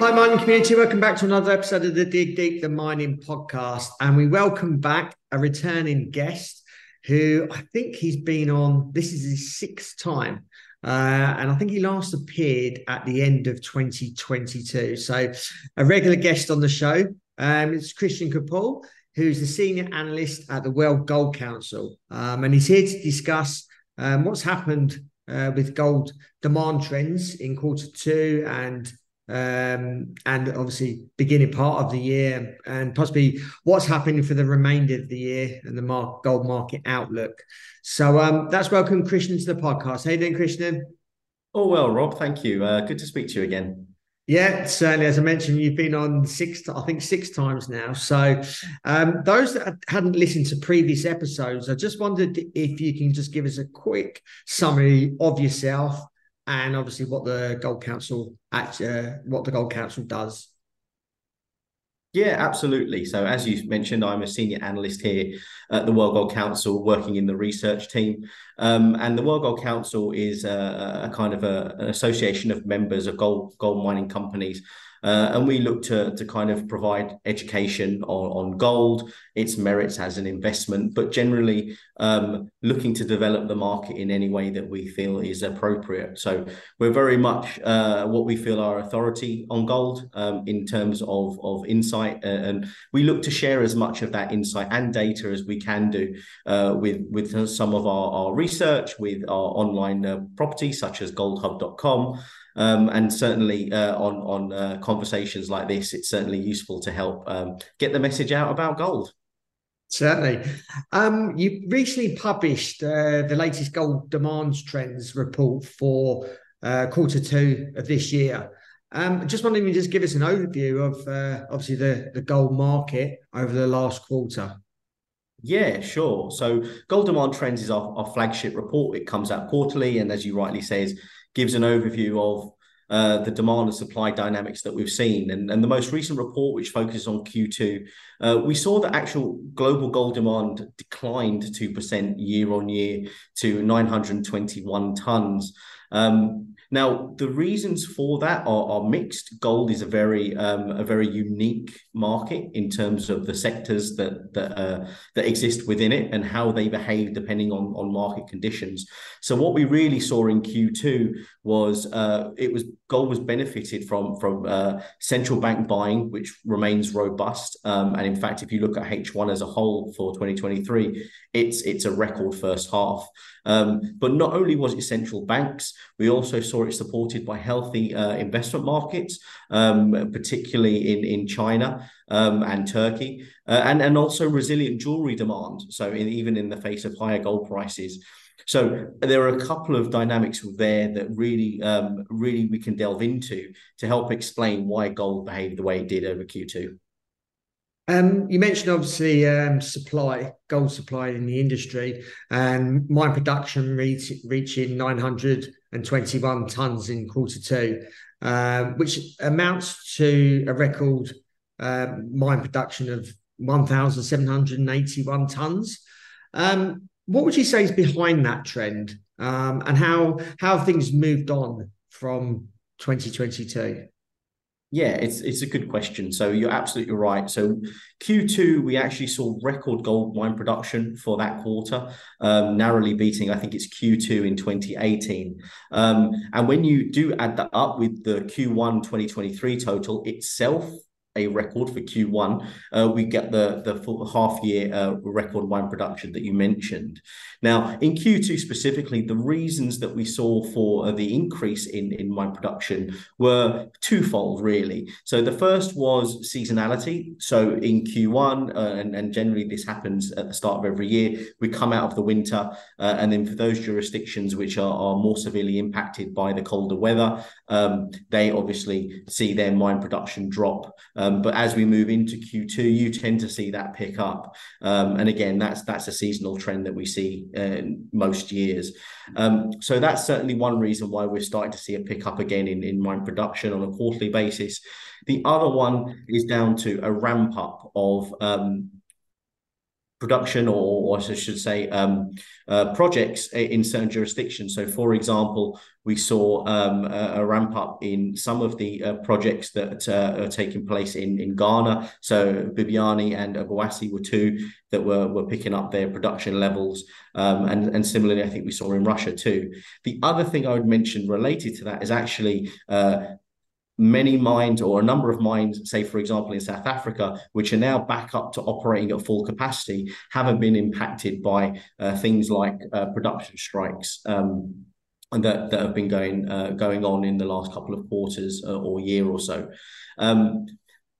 Hi, mining community. Welcome back to another episode of the Dig Deep the Mining podcast. And we welcome back a returning guest who I think he's been on, this is his sixth time. Uh, and I think he last appeared at the end of 2022. So, a regular guest on the show. Um, it's Krishan Gopaul, who's the senior analyst at the World Gold Council. Um, and he's here to discuss um, what's happened uh, with gold demand trends in quarter two and um, and obviously beginning part of the year and possibly what's happening for the remainder of the year and the mark, gold market outlook. So um, that's welcome Krishan to the podcast. How you doing, Krishan? Oh well, Rob. Thank you. Uh, good to speak to you again. Yeah, certainly. As I mentioned, you've been on six, I think six times now. So, um, those that hadn't listened to previous episodes, I just wondered if you can just give us a quick summary of yourself and obviously what the Gold Council at uh, what the Gold Council does. Yeah, absolutely. So, as you mentioned, I'm a senior analyst here at the World Gold Council, working in the research team. Um, and the World Gold Council is a, a kind of a, an association of members of gold gold mining companies uh, and we look to, to kind of provide education on, on gold, its merits as an investment, but generally um, looking to develop the market in any way that we feel is appropriate. So we're very much uh, what we feel our authority on gold um, in terms of, of insight. Uh, and we look to share as much of that insight and data as we can do uh, with, with some of our, our research, with our online uh, properties such as goldhub.com. Um, and certainly uh, on on uh, conversations like this, it's certainly useful to help um, get the message out about gold. Certainly. Um, you recently published uh, the latest gold demands trends report for uh, quarter two of this year. Um, just wondering if you just give us an overview of uh, obviously the, the gold market over the last quarter. Yeah, sure. So Gold Demand Trends is our, our flagship report. It comes out quarterly, and as you rightly says, gives an overview of uh, the demand and supply dynamics that we've seen. And, and the most recent report, which focuses on Q2, uh, we saw that actual global gold demand declined 2% year on year to 921 tons. Um, now, the reasons for that are, are mixed. Gold is a very um, a very unique market in terms of the sectors that that uh, that exist within it and how they behave depending on on market conditions. So, what we really saw in Q2 was uh, it was gold was benefited from from uh, central bank buying, which remains robust. Um, and in fact, if you look at H1 as a whole for 2023, it's it's a record first half. Um, but not only was it central banks, we also saw it supported by healthy uh, investment markets, um, particularly in, in China um, and Turkey, uh, and, and also resilient jewelry demand. So, in, even in the face of higher gold prices. So there are a couple of dynamics there that really, um, really we can delve into to help explain why gold behaved the way it did over Q2. Um, you mentioned obviously um, supply, gold supply in the industry, and mine production reach, reaching 921 tons in quarter two, uh, which amounts to a record uh, mine production of 1,781 tons. Um, what would you say is behind that trend, um, and how how have things moved on from 2022? Yeah, it's it's a good question. So you're absolutely right. So Q2, we actually saw record gold mine production for that quarter, um, narrowly beating, I think it's Q2 in 2018. Um, and when you do add that up with the Q1 2023 total itself, a record for Q1, uh, we get the the full half year uh, record mine production that you mentioned. Now, in Q2 specifically, the reasons that we saw for uh, the increase in in mine production were twofold, really. So the first was seasonality. So in Q1, uh, and, and generally this happens at the start of every year, we come out of the winter, uh, and then for those jurisdictions which are, are more severely impacted by the colder weather, um, they obviously see their mine production drop. Uh, Um, but as we move into Q2, you tend to see that pick up. Um, and again, that's that's a seasonal trend that we see in most years. Um, so that's certainly one reason why we're starting to see a pickup again in, in mine production on a quarterly basis. The other one is down to a ramp up of production or, or I should say um, uh, projects in certain jurisdictions. So, for example, we saw um, a, a, ramp up in some of the uh, projects that uh, are taking place in, in Ghana. So, Bibiani and Obuasi were two that were, were picking up their production levels. Um, and, and similarly, I think we saw in Russia too. The other thing I would mention related to that is actually uh, many mines or a number of mines, say, for example, in South Africa, which are now back up to operating at full capacity, haven't been impacted by uh, things like uh, production strikes. Um, that, that have been going uh, going on in the last couple of quarters uh, or year or so. Um,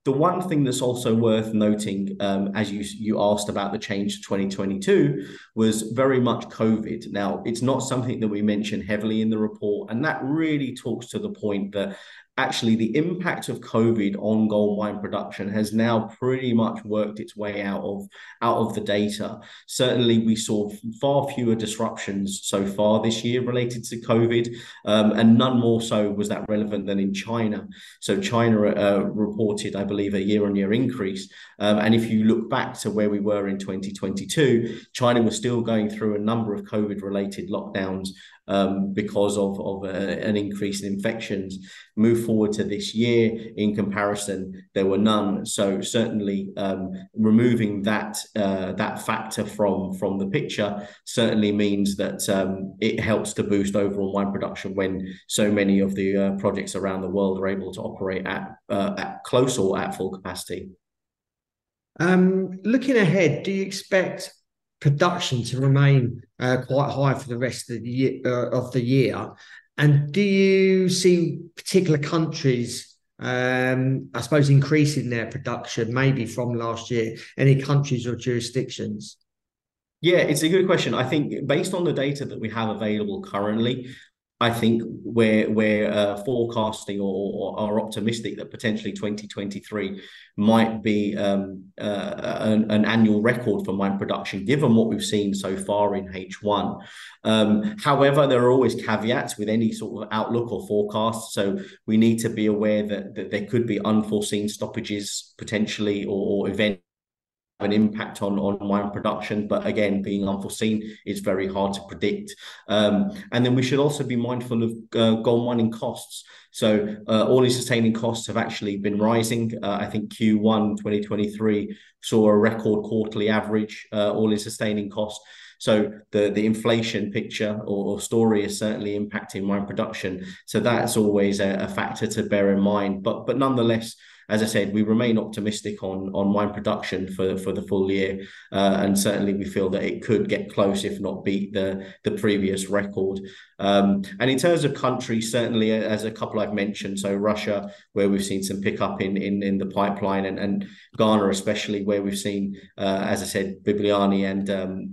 the one thing that's also worth noting, um, as you you asked about the change to 2022, was very much COVID. Now, it's not something that we mention heavily in the report, and that really talks to the point that actually the impact of COVID on gold mine production has now pretty much worked its way out of out of the data. Certainly, we saw far fewer disruptions so far this year related to COVID, um, and none more so was that relevant than in China. So China uh, reported, I believe, a year-on-year increase, um, and if you look back to where we were in 2022, China was still going through a number of COVID-related lockdowns um, because of, of a, an increase in infections. Move forward to this year, in comparison, there were none. So certainly, um, removing that uh, that factor from from the picture certainly means that um, it helps to boost overall mine production when so many of the uh, projects around the world are able to operate at uh, at close or at full capacity. Um, looking ahead, do you expect production to remain uh, quite high for the rest of the year, uh, of the year? And do you see particular countries, um, I suppose, increasing their production maybe from last year? Any countries or jurisdictions? Yeah, it's a good question. I think based on the data that we have available currently, I think we're we're uh, forecasting or, or, are optimistic that potentially 2023 might be um, uh, an, an, annual record for mine production, given what we've seen so far in H1. Um, however, there are always caveats with any sort of outlook or forecast, so we need to be aware that, that there could be unforeseen stoppages potentially or, or events an impact on on mine production but again being unforeseen is very hard to predict um, and then we should also be mindful of uh, gold mining costs so uh, all-in sustaining costs have actually been rising uh, i think q1 2023 saw a record quarterly average uh, all-in sustaining cost so the the inflation picture or, or, story is certainly impacting mine production. So that's always a, a factor to bear in mind. But but nonetheless, as I said, we remain optimistic on on mine production for for the full year, uh, and certainly we feel that it could get close, if not beat the the previous record. Um, and in terms of countries, certainly as a couple I've mentioned, so Russia, where we've seen some pickup in in in the pipeline, and and Ghana especially, where we've seen, uh, as I said, Bibiani and um,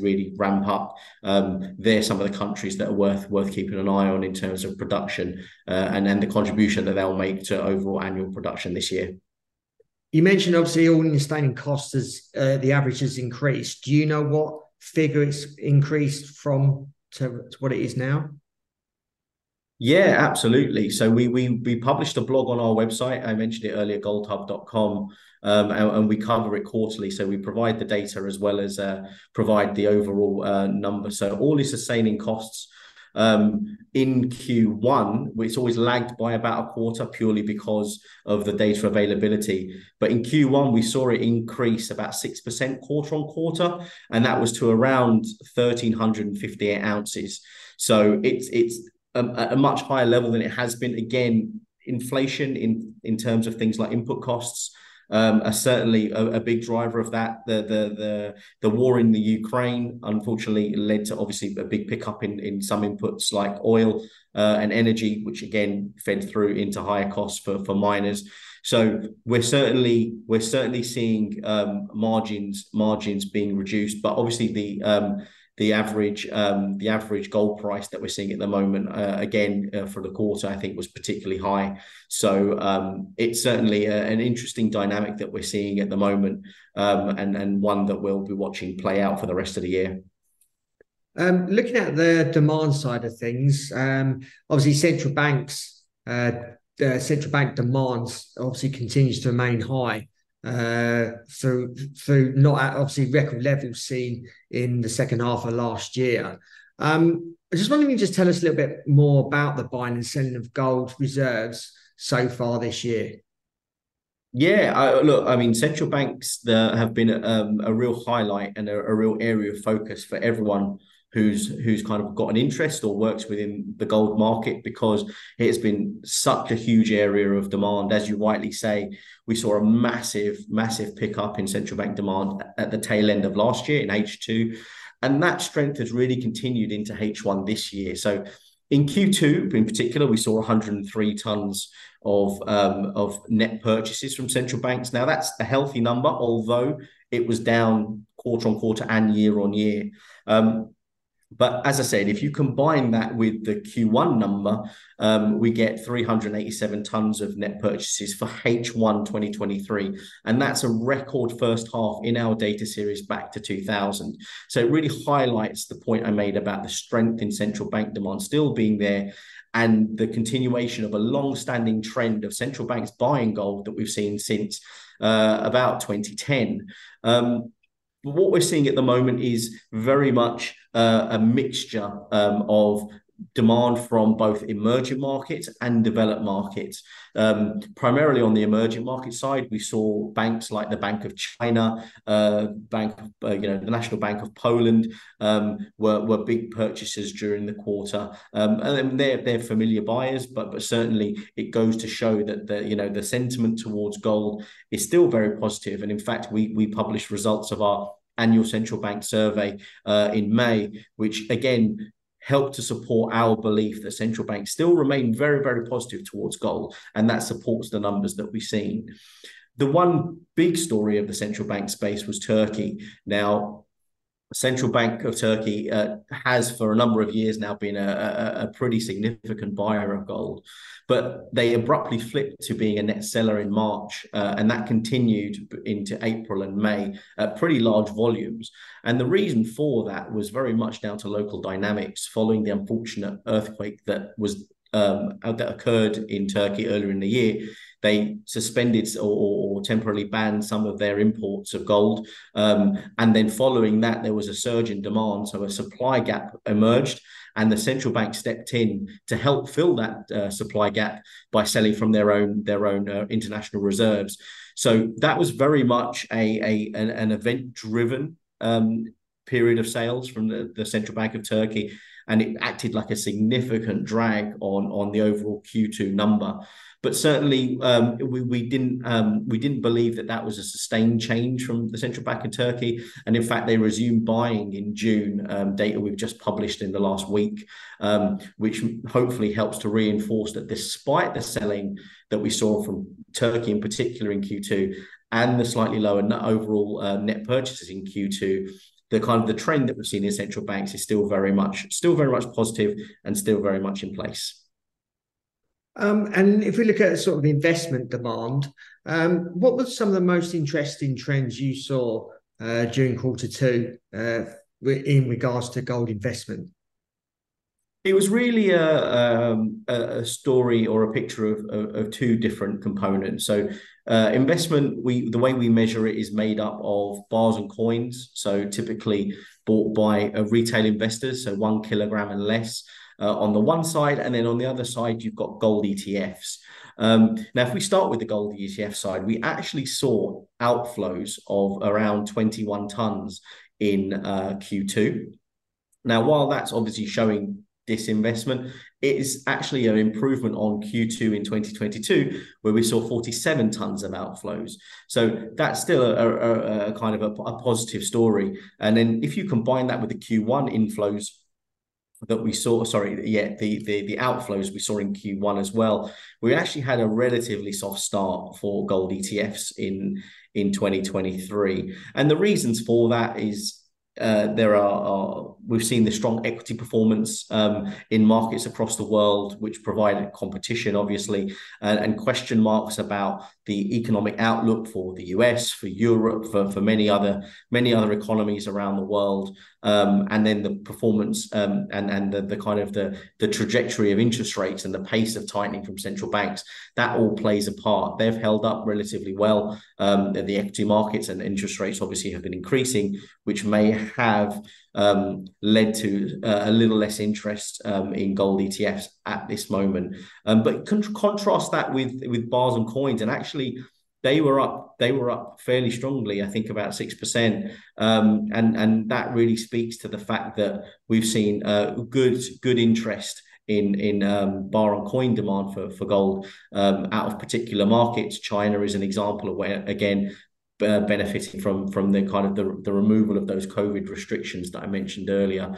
really ramp up. Um, they're some of the countries that are worth worth keeping an eye on in terms of production uh, and then the contribution that they'll make to overall annual production this year. You mentioned obviously all in sustaining costs as uh, the average has increased. Do you know what figure it's increased from to, to what it is now? Yeah, absolutely. So we we we published a blog on our website. I mentioned it earlier, goldhub.com, um, and, and, we cover it quarterly. So we provide the data as well as uh, provide the overall uh, number. So all in sustaining costs um, in Q1, it's always lagged by about a quarter purely because of the data availability. But in Q1, we saw it increase about 6% quarter on quarter, and that was to around 1,358 ounces. So it's, it's a, a much higher level than it has been. Again, inflation in, in terms of things like input costs um, are certainly a, a, big driver of that. The, the the the war in the Ukraine unfortunately led to obviously a big pickup in in some inputs like oil uh, and energy, which again fed through into higher costs for for miners. So we're certainly we're certainly seeing um, margins margins being reduced, but obviously the um, the average um, the average gold price that we're seeing at the moment uh, again uh, for the quarter I think was particularly high so um, it's certainly a, an interesting dynamic that we're seeing at the moment um, and and one that we'll be watching play out for the rest of the year. Um, looking at the demand side of things, um, obviously central banks, uh, the central bank demands obviously continues to remain high uh, through through not at obviously record levels seen in the second half of last year. Um, I just wondering if you just tell us a little bit more about the buying and selling of gold reserves so far this year. Yeah, I, look, I mean, central banks the, have been um, a real highlight and a, a, real area of focus for everyone who's who's kind of got an interest or works within the gold market because it has been such a huge area of demand. As you rightly say, we saw a massive, massive pickup in central bank demand at the tail end of last year in H2. And that strength has really continued into H1 this year. So in Q2, in particular, we saw 103 tons of um, of net purchases from central banks. Now that's a healthy number, although it was down quarter on quarter and year on year. Um, but as I said, if you combine that with the Q1 number, um, we get 387 tons of net purchases for H1 2023. And that's a record first half in our data series back to 2000. So it really highlights the point I made about the strength in central bank demand still being there and the continuation of a long standing trend of central banks buying gold that we've seen since uh, about 2010. Um, what we're seeing at the moment is very much uh, a mixture um, of demand from both emerging markets and developed markets. Um, primarily on the emerging market side, we saw banks like the Bank of China, uh, Bank, uh, you know, the National Bank of Poland um, were were big purchasers during the quarter, um, and they're they're familiar buyers, but but certainly it goes to show that the you know the sentiment towards gold is still very positive. positive, and in fact we we published results of our annual central bank survey uh, in May, which again helped to support our belief that central banks still remain very, very positive towards gold, and that supports the numbers that we've seen. The one big story of the central bank space was Turkey. Now, Central Bank of Turkey uh, has for a number of years now been a, a, a, pretty significant buyer of gold, but they abruptly flipped to being a net seller in March, uh, and that continued into April and May at pretty large volumes. And the reason for that was very much down to local dynamics following the unfortunate earthquake that was um, that occurred in Turkey earlier in the year they suspended or, or temporarily banned some of their imports of gold. Um, and then following that, there was a surge in demand. So a supply gap emerged and the central bank stepped in to help fill that uh, supply gap by selling from their own their own uh, international reserves. So that was very much a, a an, an event driven um, period of sales from the, the central bank of Turkey, and it acted like a significant drag on on the overall Q2 number. But certainly, um, we, we didn't um, we didn't believe that that was a sustained change from the central bank of Turkey, and in fact, they resumed buying in June. Um, data we've just published in the last week, um, which hopefully helps to reinforce that despite the selling that we saw from Turkey in particular in Q2 and the slightly lower overall uh, net purchases in Q2, the kind of the trend that we've seen in central banks is still very much still very much positive and still very much in place. Um, and if we look at sort of investment demand, um, what were some of the most interesting trends you saw uh, during quarter two uh, in regards to gold investment? It was really a, um, a story or a picture of, of, of two different components. So, uh, investment, we the way we measure it is made up of bars and coins. So, typically bought by uh, retail investors, so one kilogram and less uh, on the one side, and then on the other side, you've got gold ETFs. Um, now, if we start with the gold ETF side, we actually saw outflows of around 21 tons in uh, Q2. Now, while that's obviously showing disinvestment, it is actually an improvement on Q2 in 2022, where we saw 47 tons of outflows. So that's still a, a, a kind of a, a positive story. And then if you combine that with the Q1 inflows that we saw sorry yeah the, the the outflows we saw in q1 as well we actually had a relatively soft start for gold etfs in in 2023 and the reasons for that is uh, there are, are, we've seen the strong equity performance um, in markets across the world, which provide competition, obviously, and, and, question marks about the economic outlook for the US, for Europe, for, for many other many other economies around the world, um, and then the performance um, and and the, the kind of the the trajectory of interest rates and the pace of tightening from central banks. That all plays a part. They've held up relatively well. Um, the equity markets and interest rates obviously have been increasing, which may have um, led to uh, a little less interest um, in gold ETFs at this moment. Um, but con- contrast that with with bars and coins, and actually they were up they were up fairly strongly i think about 6% um, and and that really speaks to the fact that we've seen uh, good good interest in in um, bar and coin demand for for gold um, out of particular markets china is an example of where again uh, benefiting from from the kind of the, the removal of those COVID restrictions that I mentioned earlier.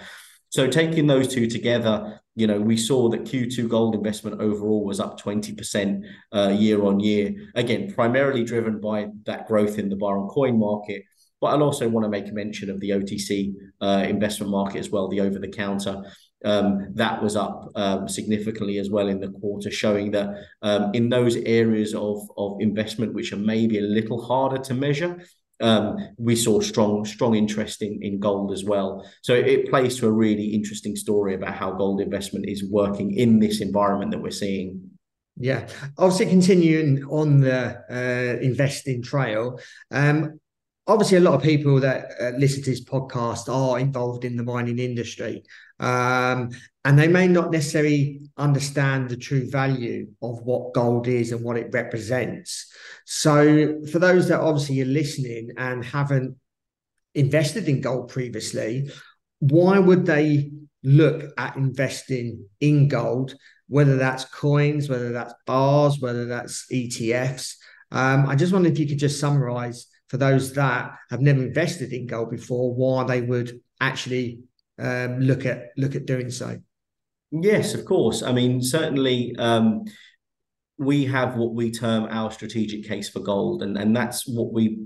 So taking those two together, you know, we saw that Q2 gold investment overall was up 20% uh, year on year. Again, primarily driven by that growth in the bar and coin market. But I'll also want to make mention of the OTC uh, investment market as well, the over the counter um, that was up um, significantly as well in the quarter, showing that um, in those areas of, of investment which are maybe a little harder to measure, um, we saw strong strong interest in, in gold as well. So it plays to a really interesting story about how gold investment is working in this environment that we're seeing. Yeah, obviously continuing on the uh, investing trail. Um, obviously, a lot of people that uh, listen to this podcast are involved in the mining industry. Um, and they may not necessarily understand the true value of what gold is and what it represents. So, for those that obviously are listening and haven't invested in gold previously, why would they look at investing in gold, whether that's coins, whether that's bars, whether that's ETFs? Um, I just wonder if you could just summarize for those that have never invested in gold before, why they would actually um, look at look at doing so. Yes, of course. I mean, certainly. Um, we have what we term our strategic case for gold, and, and that's what we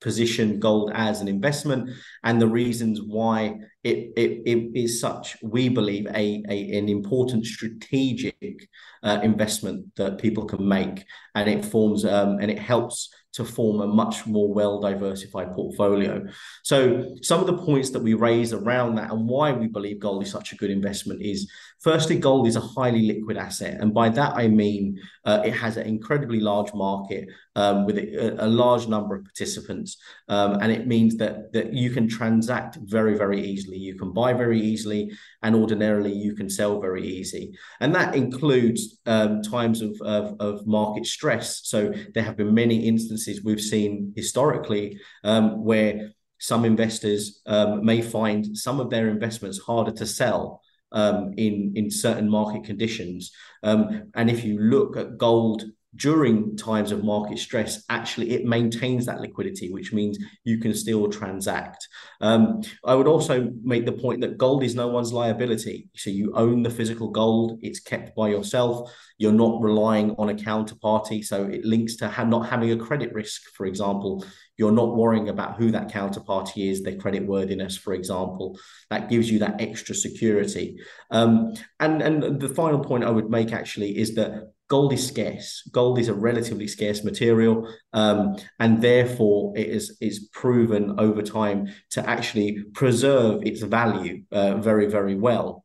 position gold as an investment and the reasons why it, it, it is such we believe a, a an important strategic uh, investment that people can make and it forms um, and it helps to form a much more well diversified portfolio. So, some of the points that we raise around that and why we believe gold is such a good investment is firstly, gold is a highly liquid asset. And by that, I mean uh, it has an incredibly large market um, with a, a, large number of participants. Um, and it means that, that you can transact very, very easily. You can buy very easily, and ordinarily you can sell very easy. And that includes um, times of, of, of market stress. So, there have been many instances instances we've seen historically um, where some investors um, may find some of their investments harder to sell um, in in certain market conditions. Um, and if you look at gold during times of market stress, actually it maintains that liquidity, which means you can still transact. Um, I would also make the point that gold is no one's liability. So you own the physical gold, it's kept by yourself. You're not relying on a counterparty. So it links to ha- not having a credit risk, for example. You're not worrying about who that counterparty is, their credit worthiness, for example. That gives you that extra security. Um, and, and the final point I would make actually is that gold is scarce. Gold is a relatively scarce material, um, and therefore it is is proven over time to actually preserve its value uh, very very well.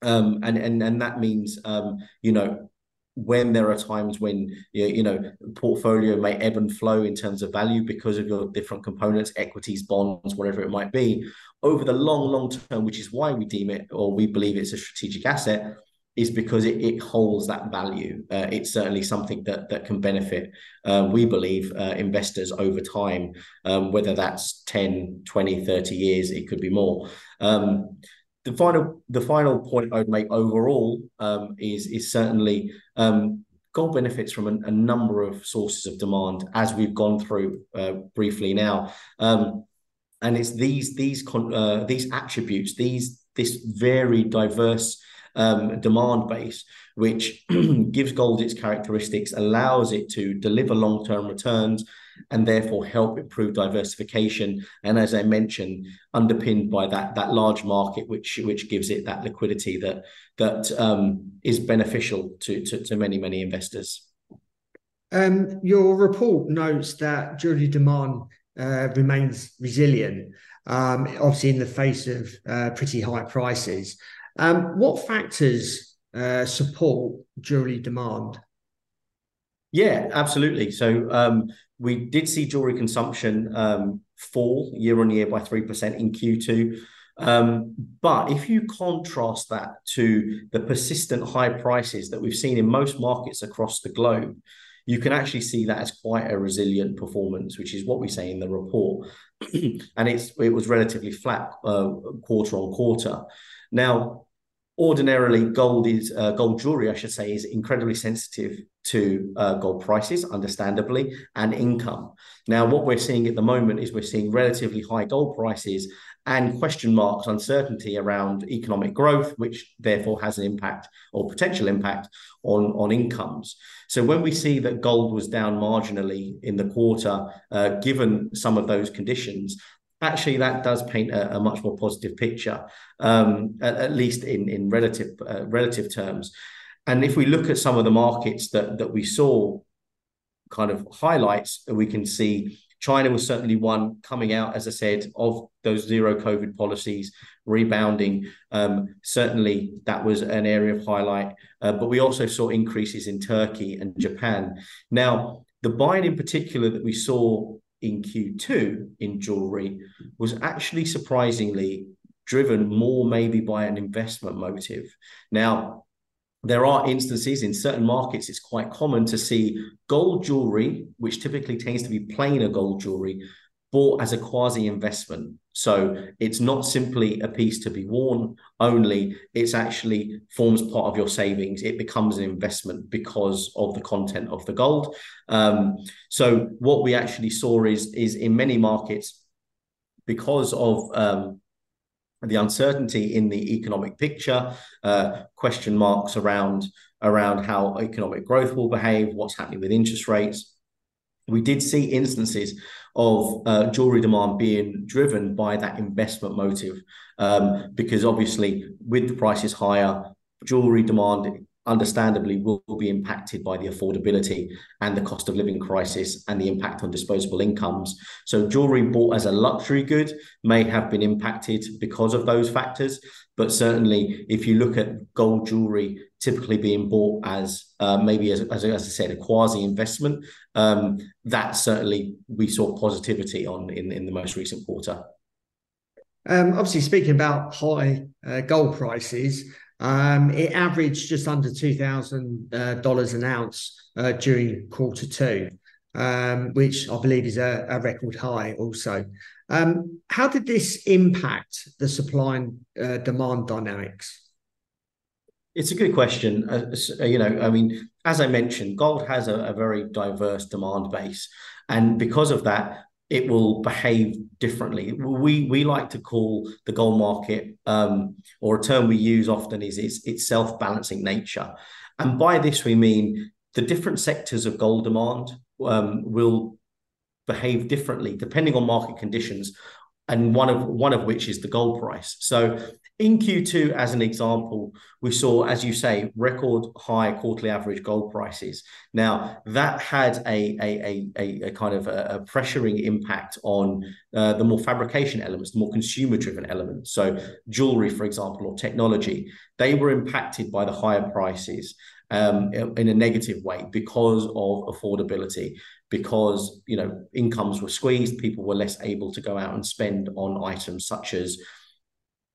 Um, and and and that means um, you know when there are times when you know portfolio may ebb and flow in terms of value because of your different components equities bonds whatever it might be over the long long term which is why we deem it or we believe it's a strategic asset is because it, it holds that value. Uh, it's certainly something that that can benefit, uh, we believe, uh, investors over time, um, whether that's 10, 20, 30 years, it could be more. Um, the final the final point I'd make overall um, is is certainly um, gold benefits from a, a, number of sources of demand as we've gone through uh, briefly now. Um, and it's these these uh, these attributes, these this very diverse um, demand base, which gives gold its characteristics, allows it to deliver long term returns, and therefore help improve diversification. And as I mentioned, underpinned by that that large market, which which gives it that liquidity that that um, is beneficial to, to, to many many investors. Um, your report notes that jewelry demand uh, remains resilient, um, obviously in the face of uh, pretty high prices. Um, what factors uh, support jewelry demand? Yeah, absolutely. So um, we did see jewelry consumption um, fall year on year by 3% in Q2. Um, but if you contrast that to the persistent high prices that we've seen in most markets across the globe, you can actually see that as quite a resilient performance, which is what we say in the report. and it's it was relatively flat uh, quarter on quarter. Now, ordinarily gold is uh, gold jewelry i should say is incredibly sensitive to uh, gold prices understandably and income. Now what we're seeing at the moment is we're seeing relatively high gold prices and question marks uncertainty around economic growth which therefore has an impact or potential impact on on incomes. So when we see that gold was down marginally in the quarter uh, given some of those conditions actually that does paint a, a much more positive picture, um, at, at, least in in relative uh, relative terms. And if we look at some of the markets that that we saw kind of highlights, we can see China was certainly one coming out, as I said, of those zero COVID policies, rebounding. Um, certainly, that was an area of highlight. Uh, but we also saw increases in Turkey and Japan. Now, the buying in particular that we saw in Q2 in jewelry was actually surprisingly driven more maybe by an investment motive. Now, there are instances in certain markets, it's quite common to see gold jewelry, which typically tends to be plainer gold jewelry, bought as a quasi investment. So it's not simply a piece to be worn only, it's actually forms part of your savings. It becomes an investment because of the content of the gold. Um, so what we actually saw is, is in many markets, because of um, the uncertainty in the economic picture, uh, question marks around around how economic growth will behave, what's happening with interest rates. We did see instances of uh, jewelry demand being driven by that investment motive. Um, because obviously, with the prices higher, jewelry demand understandably will, will, be impacted by the affordability and the cost of living crisis and the impact on disposable incomes. So jewelry bought as a luxury good may have been impacted because of those factors. But certainly, if you look at gold jewelry typically being bought as uh, maybe as, as, as, I said a quasi investment, um, that certainly we saw positivity on in, in the most recent quarter. Um, obviously, speaking about high uh, gold prices, um, it averaged just under $2,000 uh, an ounce uh, during quarter two, um, which I believe is a, a record high also. Um, how did this impact the supply and uh, demand dynamics? It's a good question. Uh, you know, I mean, as I mentioned, gold has a, a very diverse demand base. And because of that, it will behave differently. We we like to call the gold market, um, or a term we use often is its, its self balancing nature, and by this we mean the different sectors of gold demand um, will behave differently depending on market conditions, and one of one of which is the gold price. So in Q2, as an example, we saw, as you say, record high quarterly average gold prices. Now, that had a, a, a, a kind of a, a pressuring impact on uh, the more fabrication elements, the more consumer driven elements. So, jewelry, for example, or technology, they were impacted by the higher prices. Um, in a negative way because of affordability, because you know incomes were squeezed, people were less able to go out and spend on items such as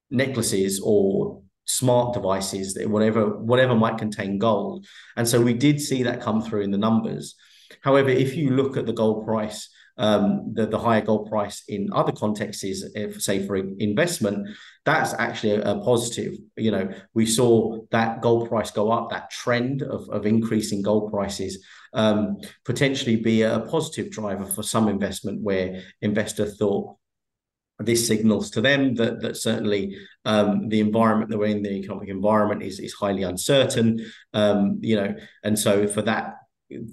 necklaces or smart devices, whatever whatever might contain gold. And so we did see that come through in the numbers. However, if you look at the gold price, um, the, the higher gold price in other contexts, if say for investment, that's actually a, positive. You know, we saw that gold price go up, that trend of, of increasing gold prices um, potentially be a positive driver for some investment where investor thought this signals to them that that certainly um, the environment that we're in, the economic environment, is is highly uncertain. Um, you know, and so for that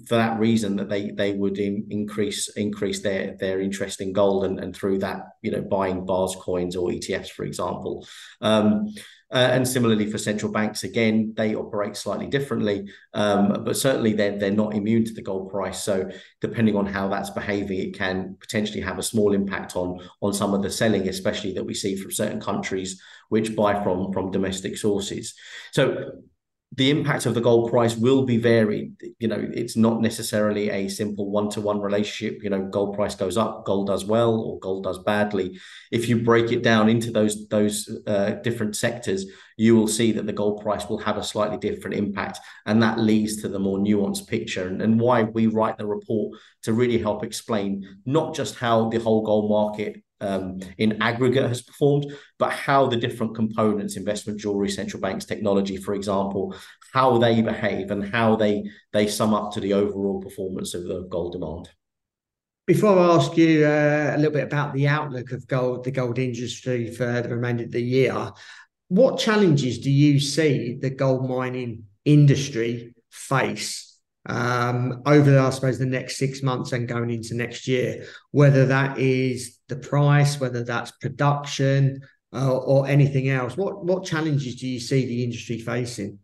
for that reason that they they would in, increase increase their their interest in gold and, and through that you know buying bars coins or ETFs for example um, uh, and similarly for central banks, again, they operate slightly differently, um, but certainly they're, they're not immune to the gold price. So depending on how that's behaving, it can potentially have a small impact on, on some of the selling, especially that we see from certain countries which buy from, from domestic sources. So the impact of the gold price will be varied. You know, it's not necessarily a simple one-to-one relationship. You know, gold price goes up, gold does well, or gold does badly. If you break it down into those those uh, different sectors, you will see that the gold price will have a slightly different impact, and that leads to the more nuanced picture and, and why we write the report to really help explain not just how the whole gold market um, in aggregate has performed, but how the different components, investment jewelry, central banks, technology, for example, how they behave and how they they sum up to the overall performance of the gold demand. Before I ask you uh, a little bit about the outlook of gold, the gold industry for the remainder of the year, what challenges do you see the gold mining industry face um, over, I suppose, the next six months and going into next year, whether that is the price, whether that's production uh, or anything else. What what challenges do you see the industry facing?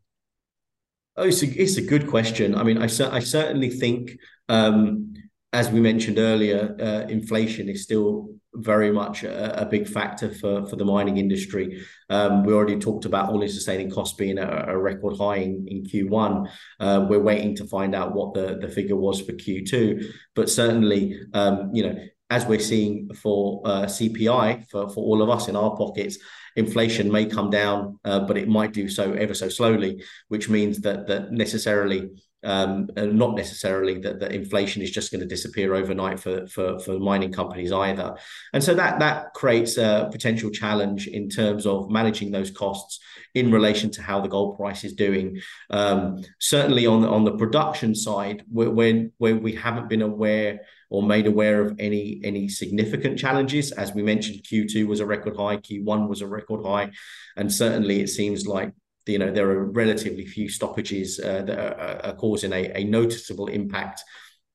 Oh, it's a, it's a good question. I mean, I, I certainly think, um, as we mentioned earlier, uh, inflation is still very much a, a, big factor for, for the mining industry. Um, we already talked about all-in sustaining costs being a, a record high in, in Q1. Uh, we're waiting to find out what the, the figure was for Q2. But certainly, um, you know, as we're seeing for uh, CPI, for, for all of us in our pockets, inflation may come down, uh, but it might do so ever so slowly, which means that that necessarily um, not necessarily that, that inflation is just going to disappear overnight for, for, for mining companies either. And so that that creates a potential challenge in terms of managing those costs in relation to how the gold price is doing. Um, certainly on the, on the production side, where, where, where we haven't been aware or made aware of any any significant challenges. As we mentioned, Q2 was a record high, Q1 was a record high, and certainly it seems like you know there are relatively few stoppages uh, that are, are causing a, a, noticeable impact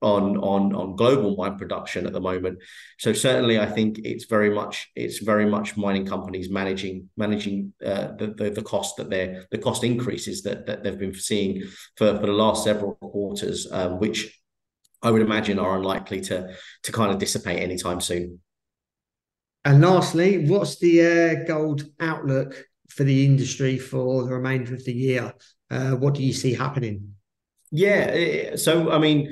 on on on global mine production at the moment. So certainly i think it's very much it's very much mining companies managing managing uh, the, the, the cost that they're the cost increases that that they've been seeing for for the last several quarters um, which i would imagine are unlikely to to kind of dissipate anytime soon. And lastly what's the uh, gold outlook for the industry for the remainder of the year? Uh, what do you see happening? Yeah, so I mean,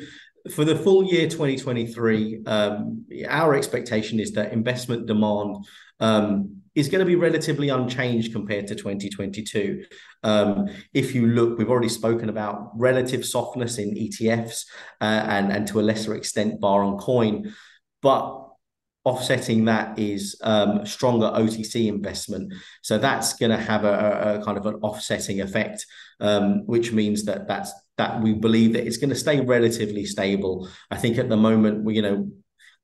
for the full year 2023, um, our expectation is that investment demand um, is going to be relatively unchanged compared to 2022. Um, if you look, we've already spoken about relative softness in ETFs uh, and, and to a lesser extent, bar on coin. But offsetting that is um, stronger OTC investment. So that's going to have a, a, kind of an offsetting effect, um, which means that that's that we believe that it's going to stay relatively stable. I think at the moment, we, you know,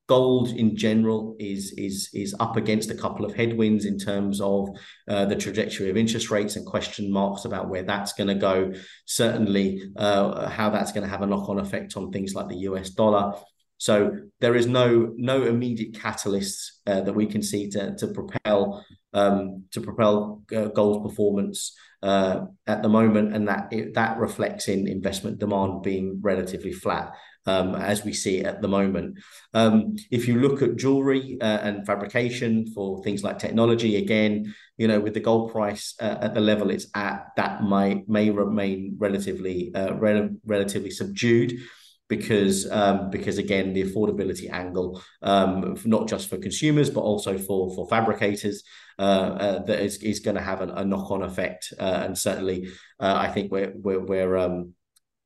gold in general is is is up against a couple of headwinds in terms of uh, the trajectory of interest rates and question marks about where that's going to go. Certainly, uh, how that's going to have a knock on effect on things like the US dollar. So there is no no immediate catalysts uh, that we can see to to propel um, to propel uh, gold's performance uh, at the moment, and that it, that reflects in investment demand being relatively flat. Um, as we see at the moment. Um, if you look at jewelry uh, and fabrication for things like technology, again, you know, with the gold price uh, at the level it's at, that might may remain relatively uh, rel- relatively subdued because um, because again the affordability angle um, not just for consumers but also for for fabricators uh, uh, that is, is going to have a, a knock on effect uh, and certainly uh, I think we're we're we're um,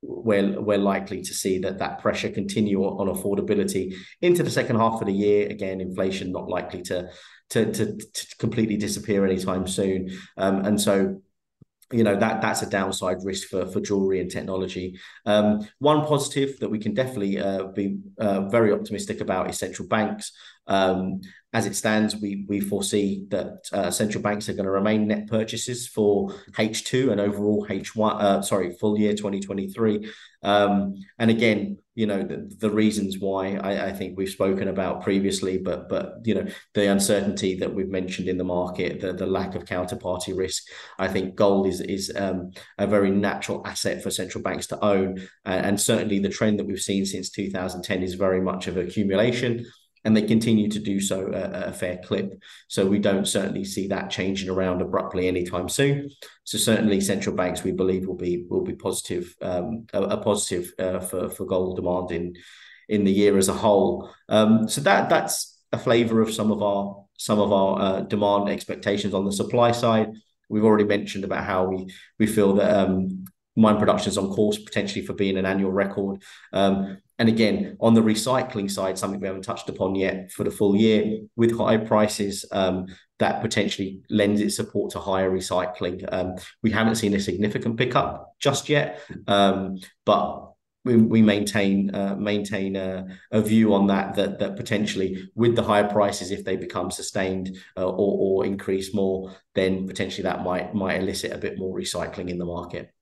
we're we're likely to see that that pressure continue on affordability into the second half of the year. Again, inflation not likely to to to, to completely disappear anytime soon, um, and so you know that that's a downside risk for for jewelry and technology. Um, one positive that we can definitely uh, be uh, very optimistic about is central banks. Um, as it stands, we we foresee that uh, central banks are going to remain net purchases for H2 and overall H1. Uh, sorry, full year 2023. Um, and again, you know the, the reasons why I, I, think we've spoken about previously, but but you know the uncertainty that we've mentioned in the market, the the lack of counterparty risk. I think gold is is um, a very natural asset for central banks to own, and, and certainly the trend that we've seen since 2010 is very much of accumulation and they continue to do so at a fair clip. So we don't certainly see that changing around abruptly anytime soon. So certainly central banks we believe will be will be positive um, a, a, positive uh, for for gold demand in in the year as a whole. Um, so that that's a flavour of some of our some of our uh, demand expectations on the supply side. We've already mentioned about how we we feel that um, mine production is on course potentially for being an annual record. Um, and again, on the recycling side, something we haven't touched upon yet for the full year, with high prices, um, that potentially lends its support to higher recycling. Um, we haven't seen a significant pickup just yet, um, but we, we maintain uh, maintain a, a, view on that, that that potentially with the higher prices, if they become sustained uh, or, or increase more, then potentially that might might elicit a bit more recycling in the market.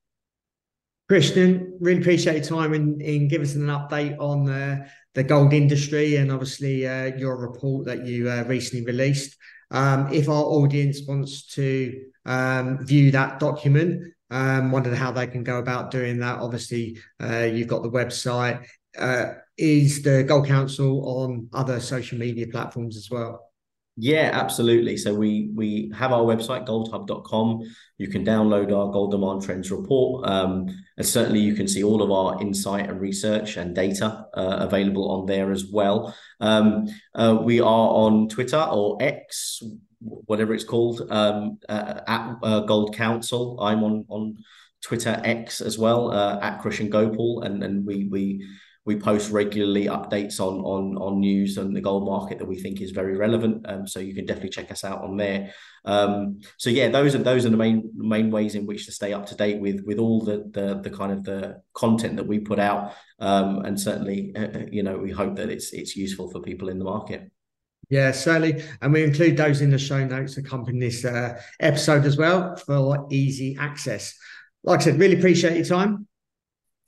Krishan, really appreciate your time in, in giving us an update on uh, the gold industry and obviously uh, your report that you uh, recently released. Um, if our audience wants to um, view that document, um, wondered how they can go about doing that. Obviously, uh, you've got the website. Uh, is the Gold Council on other social media platforms as well? Yeah, absolutely. So we we have our website goldhub.com. You can download our gold demand trends report, um, and certainly you can see all of our insight and research and data uh, available on there as well. Um, uh, we are on Twitter or X, whatever it's called, um, uh, at uh, Gold Council. I'm on on Twitter X as well uh, at Krishan Gopaul, and and we we we post regularly updates on on on news and the gold market that we think is very relevant. Um, so you can definitely check us out on there. Um, so yeah, those are those are the main main ways in which to stay up to date with with all the the, the kind of the content that we put out. Um, and certainly, uh, uh you know, we hope that it's it's useful for people in the market. Yeah, certainly. And we include those in the show notes accompanying this uh, episode as well for easy access. Like I said, really appreciate your time.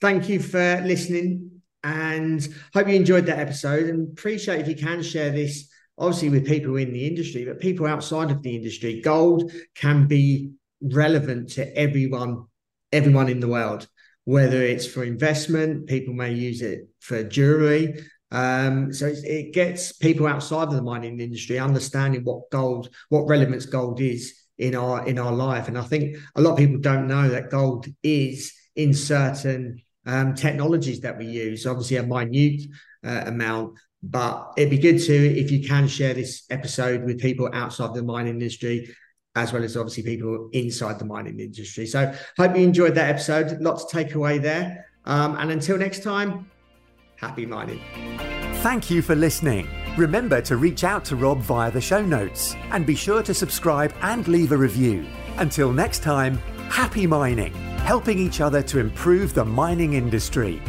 Thank you for listening and hope you enjoyed that episode and appreciate if you can share this obviously with people in the industry but people outside of the industry. Gold can be relevant to everyone everyone in the world whether it's for investment people may use it for jewelry um, so it gets people outside of the mining industry understanding what gold what relevance gold is in our in our life and i think a lot of people don't know that gold is in certain um, technologies that we use. Obviously, a minute uh, amount, but it'd be good to if you can share this episode with people outside the mining industry, as well as obviously people inside the mining industry. So, hope you enjoyed that episode. Lots to take away there. Um, and until next time, happy mining. Thank you for listening. Remember to reach out to Rob via the show notes and be sure to subscribe and leave a review. Until next time, happy mining helping each other to improve the mining industry.